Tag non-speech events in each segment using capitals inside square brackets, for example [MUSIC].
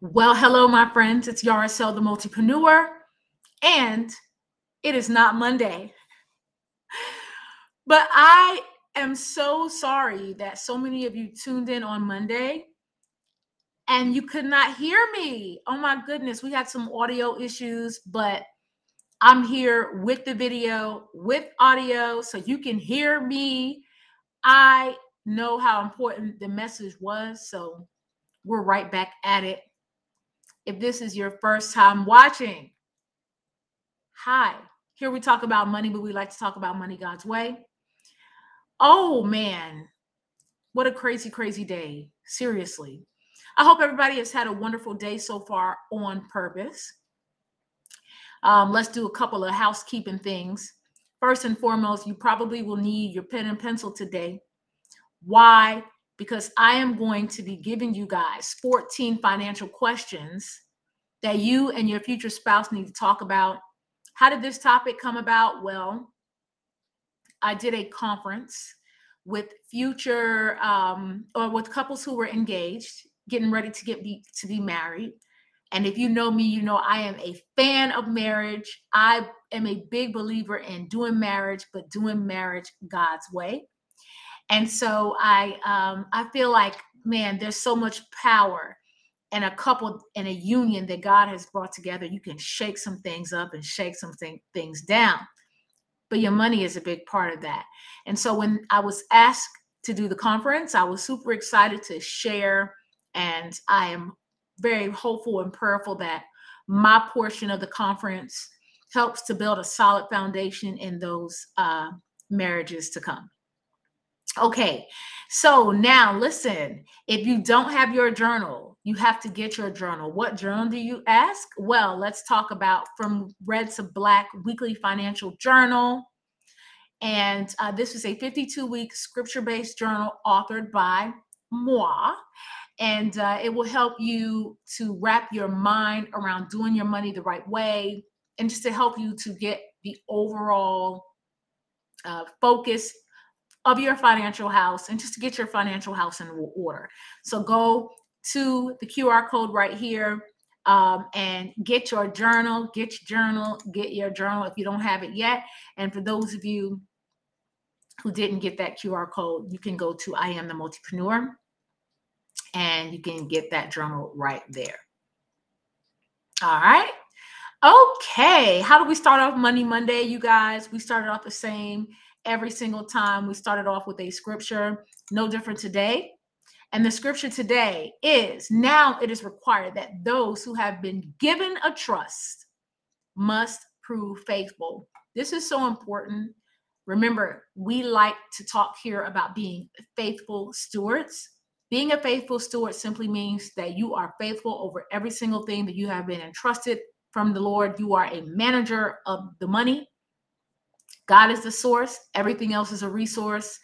Well, hello, my friends. It's Yaracel, the multipreneur, and it is not Monday. But I am so sorry that so many of you tuned in on Monday and you could not hear me. Oh my goodness, we had some audio issues, but I'm here with the video, with audio, so you can hear me. I know how important the message was, so we're right back at it if this is your first time watching, hi. Here we talk about money, but we like to talk about money God's way. Oh man, what a crazy, crazy day. Seriously. I hope everybody has had a wonderful day so far on purpose. Um, let's do a couple of housekeeping things. First and foremost, you probably will need your pen and pencil today. Why? Because I am going to be giving you guys 14 financial questions that you and your future spouse need to talk about. How did this topic come about? Well, I did a conference with future um, or with couples who were engaged, getting ready to get be, to be married. And if you know me, you know I am a fan of marriage. I am a big believer in doing marriage, but doing marriage God's way. And so I um, I feel like man, there's so much power in a couple in a union that God has brought together. You can shake some things up and shake some th- things down. But your money is a big part of that. And so when I was asked to do the conference, I was super excited to share. And I am very hopeful and prayerful that my portion of the conference helps to build a solid foundation in those uh, marriages to come. Okay, so now listen, if you don't have your journal, you have to get your journal. What journal do you ask? Well, let's talk about From Red to Black Weekly Financial Journal. And uh, this is a 52 week scripture based journal authored by moi. And uh, it will help you to wrap your mind around doing your money the right way and just to help you to get the overall uh, focus of your financial house and just to get your financial house in order. So go to the QR code right here um, and get your journal, get your journal, get your journal if you don't have it yet. And for those of you who didn't get that QR code, you can go to I am the multipreneur and you can get that journal right there. All right. Okay. How do we start off Money Monday, you guys? We started off the same every single time. We started off with a scripture, no different today. And the scripture today is now it is required that those who have been given a trust must prove faithful. This is so important. Remember, we like to talk here about being faithful stewards. Being a faithful steward simply means that you are faithful over every single thing that you have been entrusted from the Lord. You are a manager of the money God is the source, everything else is a resource.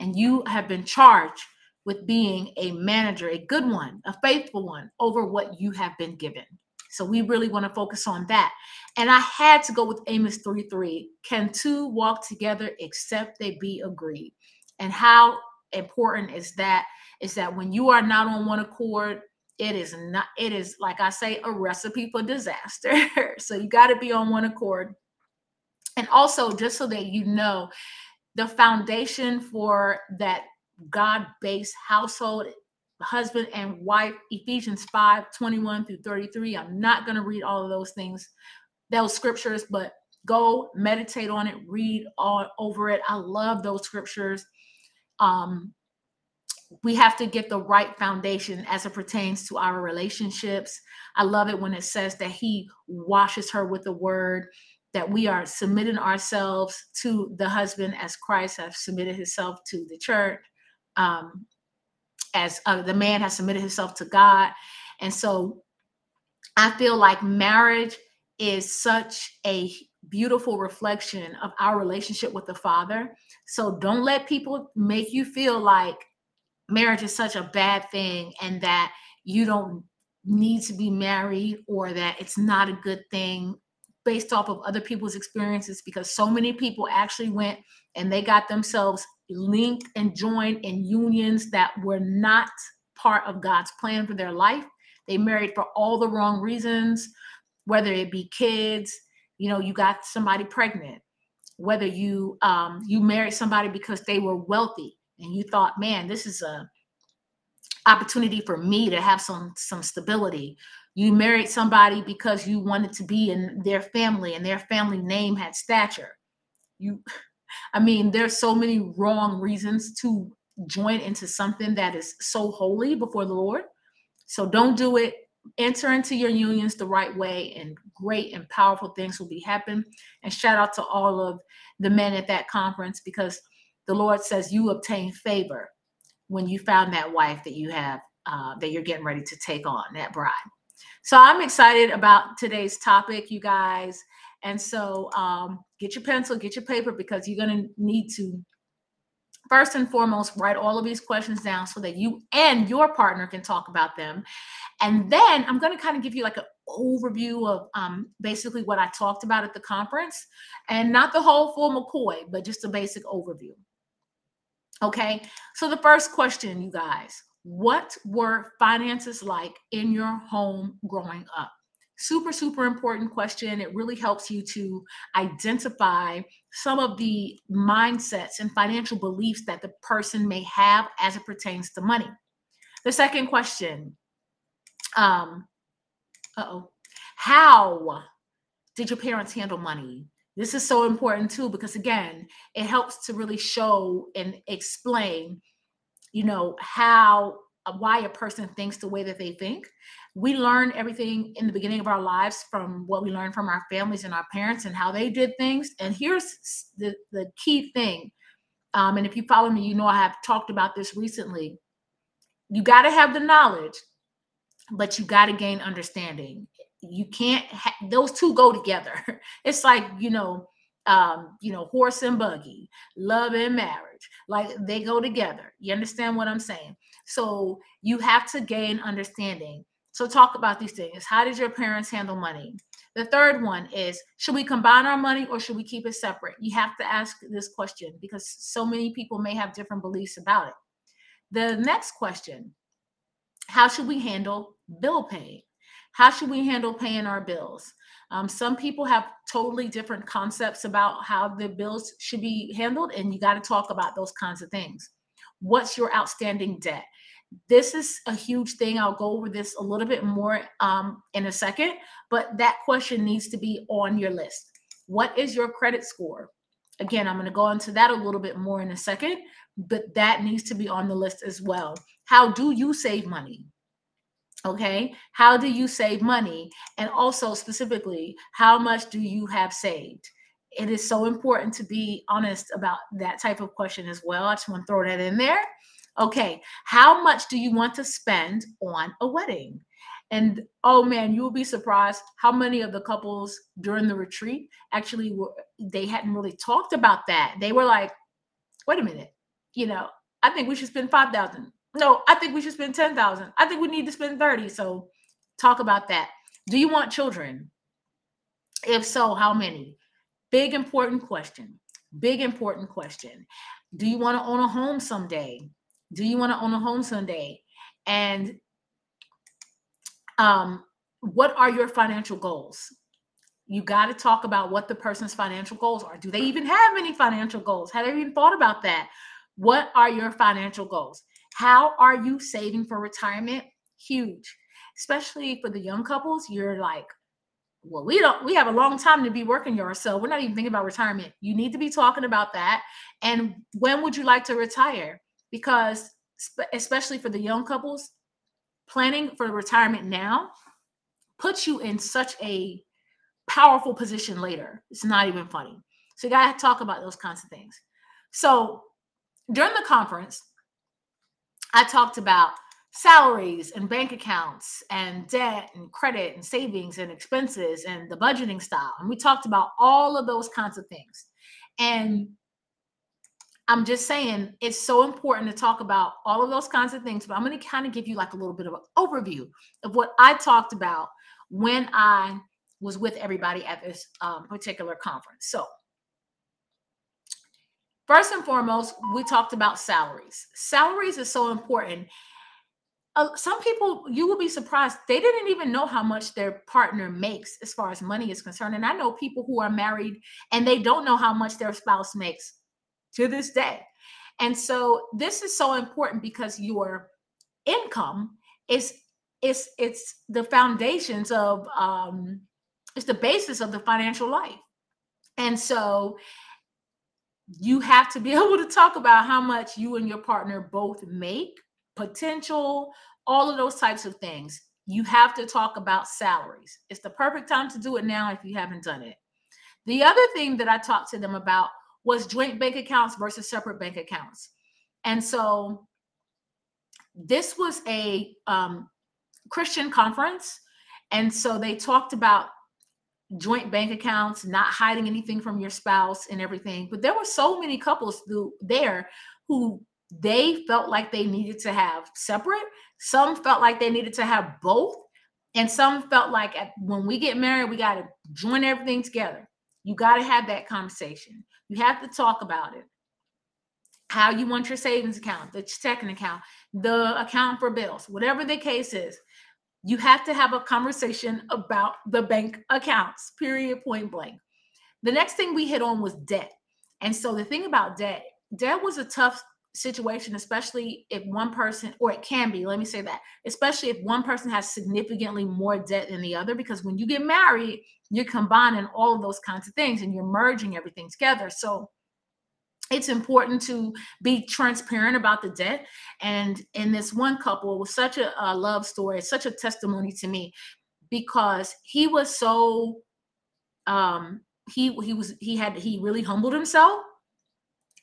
And you have been charged with being a manager, a good one, a faithful one over what you have been given. So we really want to focus on that. And I had to go with Amos 3 3. Can two walk together except they be agreed? And how important is that? Is that when you are not on one accord, it is not, it is like I say, a recipe for disaster. [LAUGHS] so you got to be on one accord and also, just so that you know, the foundation for that God based household, husband and wife, Ephesians 5 21 through 33. I'm not going to read all of those things, those scriptures, but go meditate on it, read all over it. I love those scriptures. Um, we have to get the right foundation as it pertains to our relationships. I love it when it says that he washes her with the word that we are submitting ourselves to the husband as Christ has submitted himself to the church, um, as uh, the man has submitted himself to God. And so I feel like marriage is such a beautiful reflection of our relationship with the Father. So don't let people make you feel like marriage is such a bad thing and that you don't need to be married or that it's not a good thing based off of other people's experiences because so many people actually went and they got themselves linked and joined in unions that were not part of God's plan for their life. They married for all the wrong reasons, whether it be kids, you know, you got somebody pregnant, whether you um, you married somebody because they were wealthy and you thought, man, this is a opportunity for me to have some some stability. You married somebody because you wanted to be in their family and their family name had stature. You [LAUGHS] I mean, there's so many wrong reasons to join into something that is so holy before the Lord. So don't do it. Enter into your unions the right way, and great and powerful things will be happen. And shout out to all of the men at that conference because the Lord says you obtain favor when you found that wife that you have uh, that you're getting ready to take on that bride. So I'm excited about today's topic, you guys. And so um, get your pencil, get your paper because you're going to need to first and foremost write all of these questions down so that you and your partner can talk about them. And then i'm going to kind of give you like an overview of um, basically what i talked about at the conference. And not the whole full mccoy but just a basic overview. Okay? So the first question you guys what were finances like in your home growing up? Super super important question. It really helps you to identify some of the mindsets and financial beliefs that the person may have as it pertains to money. The second question um uh-oh how did your parents handle money? This is so important too because again it helps to really show and explain you know how uh, why a person thinks the way that they think we learn everything in the beginning of our lives from what we learned from our families and our parents and how they did things. And here's the, the key thing. Um, and if you follow me, you know I have talked about this recently. You got to have the knowledge, but you got to gain understanding. You can't, ha- those two go together. [LAUGHS] It's like, you know, um, you know, horse and buggy, love and marriage, like they go together. You understand what I'm saying? So you have to gain understanding. So talk about these things. How did your parents handle money? The third one is should we combine our money or should we keep it separate? You have to ask this question because so many people may have different beliefs about it. The next question how should we handle bill paying? How should we handle paying our bills? Um, some people have totally different concepts about how the bills should be handled, and you got to talk about those kinds of things. What's your outstanding debt? this is a huge thing. I'll go over this a little bit more um, in a second, but that question needs to be on your list. What is your credit score? Again, I'm going to go into that a little bit more in a second, but that needs to be on the list as well. How do you save money? Okay. How do you save money? And also, specifically, how much do you have saved? It is so important to be honest about that type of question as well. I just want to throw that in there. Okay, how much do you want to spend on a wedding? And oh man, you will be surprised how many of the couples during the retreat actually were they hadn't really talked about that. They were like, wait a minute, you know, I think we should spend 5,000. No, I think we should spend 10,000. I think we need to spend 30. So talk about that. Do you want children? If so, how many? Big important question. Big important question. Do you want to own a home someday? Do you want to own a home someday? And um, what are your financial goals? You got to talk about what the person's financial goals are. Do they even have any financial goals? Have they even thought about that? What are your financial goals? How are you saving for retirement? Huge, especially for the young couples. You're like, well, we don't, we have a long time to be working yourself. We're not even thinking about retirement. You need to be talking about that. And when would you like to retire? because especially for the young couples, planning for retirement now puts you in such a powerful position later. It's not even funny. So you got to talk about those kinds of things. So during the conference, I talked about salaries and bank accounts and debt and credit and savings and expenses and the budgeting style. And we talked about all of those kinds of things. And I'm just saying it's so important to talk about all of those kinds of things, but I'm going to kind of give you like a little bit of an overview of what I talked about when I was with everybody at this um, particular conference. So, first and foremost, we talked about salaries. Salaries is so important. uh, some people you will be surprised they didn't even know how much their partner makes as far as money is concerned and i know people who are married and they don't know how much their spouse makes to this day and so this is so important because your income is is it's the foundations of um it's the basis of the financial life and so you have to be [LAUGHS] able to talk about how much you and your partner both make potential, all of those types of things. You have to talk about salaries. It's the perfect time to do it now if you haven't done it. The other thing that I talked to them about was joint bank accounts versus separate bank accounts. And so this was a um, Christian conference. And so they talked about joint bank accounts, not hiding anything from your spouse and everything. But there were so many couples who, there who they felt like they needed to have separate. Some felt like they needed to have both. And some felt like when we get married, we got to join everything together. You got to have that conversation. You have to talk about it. How you want your savings account, the checking account, the account for bills, whatever the case is. You have to have a conversation about the bank accounts, period, point blank. The next thing we hit on was debt. And so the thing about debt, debt was a tough situation, especially if one person, or it can be, let me say that, especially if one person has significantly more debt than the other, because when you get married, you're combining all of those kinds of things and you're merging everything together. So it's important to be transparent about the debt. And in this one couple, it was such a, a love story, such a testimony to me because he was so um he he was he had he really humbled himself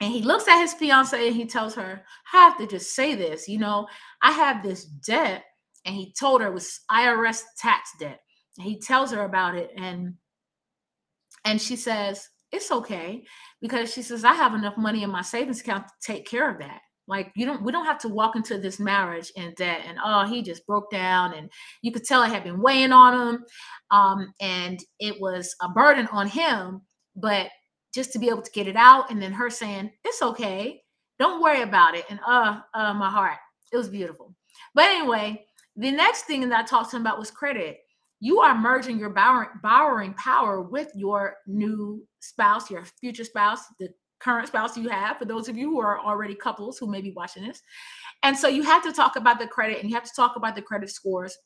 and he looks at his fiance and he tells her, I have to just say this, you know, I have this debt. And he told her it was IRS tax debt. And he tells her about it. And and she says, It's okay. Because she says, I have enough money in my savings account to take care of that. Like you don't we don't have to walk into this marriage in debt and oh he just broke down and you could tell it had been weighing on him. Um, and it was a burden on him, but just to be able to get it out and then her saying it's okay don't worry about it and uh uh my heart it was beautiful but anyway the next thing that i talked to him about was credit you are merging your borrowing, power with your new spouse your future spouse the current spouse you have for those of you who are already couples who may be watching this. And so you have to talk about the credit and you have to talk about the credit scores.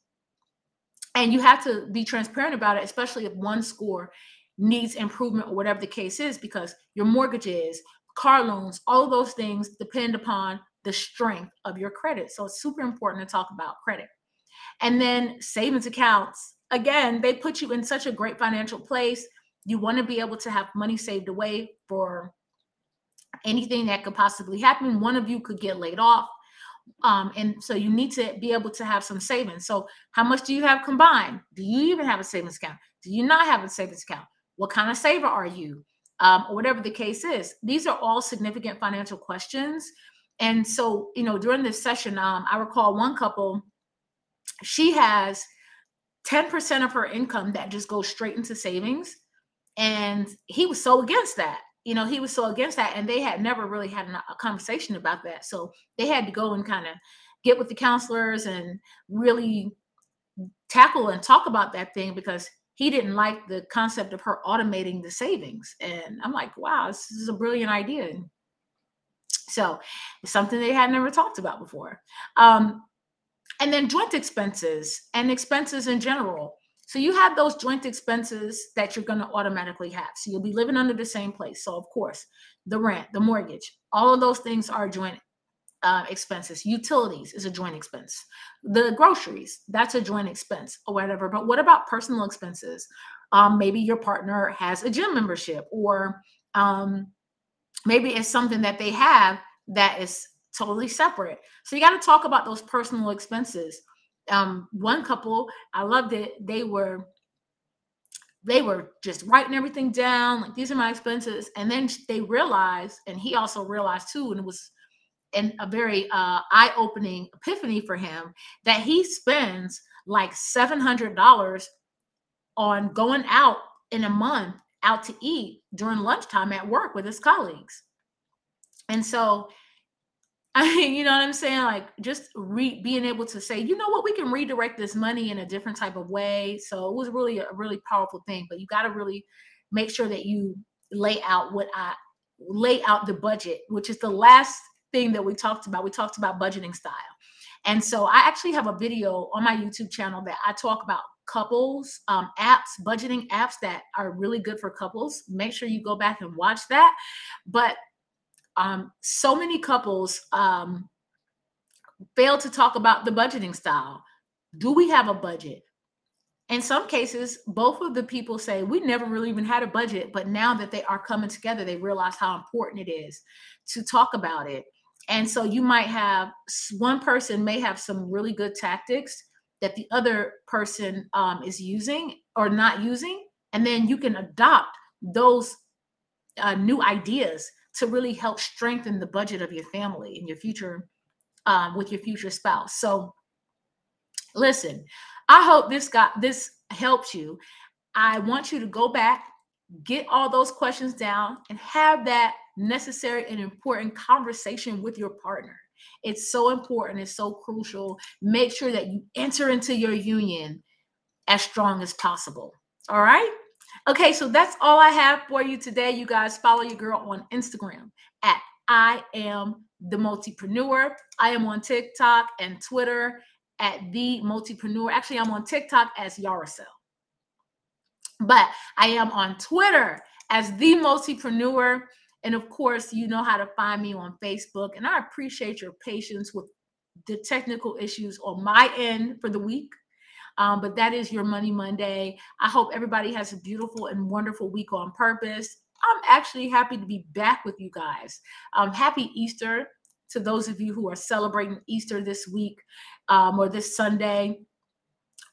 And you have to be transparent about it especially if one score needs improvement or whatever the case is because your mortgages car loans all of those things depend upon the strength of your credit. So it's super important to talk about credit. And then savings accounts again they put you in such a great financial place. You want to be able to have money saved away for anything that could possibly happen. One of you could get laid off. Um, and so you need to be able to have some savings. So how much do you have combined? Do you even have a savings account? Do you not have a savings account? What kind of saver are you? Um, or whatever the case is. These are all significant financial questions. And so, you know, during this session, um, I recall one couple, she has 10% of her income that just goes straight into savings. And he was so against that. You know, he was so against that. And they had never really had a conversation about that. So they had to go and kind of get with the counselors and really tackle and talk about that thing because he didn't like the concept of her automating the savings. And I'm like, wow, this is a brilliant idea. So it's something they had never talked about before. Um, and then joint expenses and expenses in general. So you have those joint expenses that you're going to automatically have. So you'll be living under the same place. So of course, the rent, the mortgage, all of those things are joint uh, expenses. Utilities is a joint expense. The groceries, that's a joint expense or whatever. But what about personal expenses? Um, maybe your partner has a gym membership, or um, maybe it's something that they have that is totally separate. So you got to talk about those personal expenses. Um, one couple, I loved it. They were they were just writing everything down like these are my expenses and then they realized and he also realized too and it was and a very uh, eye-opening epiphany for him that he spends like $700 on going out in a month out to eat during lunchtime at work with his colleagues and so I [LAUGHS] mean, you know what I'm saying? Like just re- being able to say, you know what, we can redirect this money in a different type of way. So it was really a really powerful thing. But you got to really make sure that you lay out what I lay out the budget, which is the last thing that we talked about. We talked about budgeting style. And so I actually have a video on my YouTube channel that I talk about couples um, apps, budgeting apps that are really good for couples. Make sure you go back and watch that. But um, so many couples um, fail to talk about the budgeting style. Do we have a budget? In some cases, both of the people say we never really even had a budget, but now that they are coming together, they realize how important it is to talk about it. And so you might have one person may have some really good tactics that the other person um, is using or not using, and then you can adopt those uh, new ideas to really help strengthen the budget of your family and your future um, with your future spouse. So, listen, I hope this got this helps you. I want you to go back, get all those questions down, and have that necessary and important conversation with your partner. It's so important, it's so crucial. Make sure that you enter into your union as strong as possible. All right? Okay, so that's all I have for you today. You guys follow your girl on Instagram at I am the multipreneur. I am on TikTok and Twitter at the multipreneur. Actually, I'm on TikTok as Yaracel. But I am on Twitter as the multipreneur. And of course, you know how to find me on Facebook. And I appreciate your patience with the technical issues on my end for the week. Um, but that is your Money Monday. I hope everybody has a beautiful and wonderful week on purpose. I'm actually happy to be back with you guys. Um, happy Easter to those of you who are celebrating Easter this week um, or this Sunday,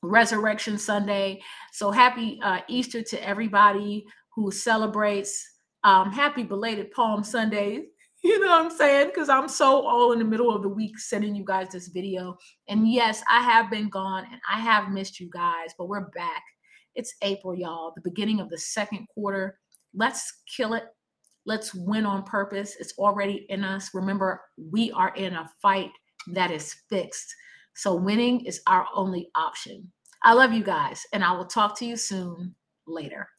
Resurrection Sunday. So happy uh, Easter to everybody who celebrates. Um, happy belated Palm Sunday [LAUGHS] you know what I'm saying? Because I'm so all in the middle of the week sending you guys this video. And yes, I have been gone and I have missed you guys, but we're back. It's April, y'all, the beginning of the second quarter. Let's kill it. Let's win on purpose. It's already in us. Remember, we are in a fight that is fixed. So winning is our only option. I love you guys, and I will talk to you soon later.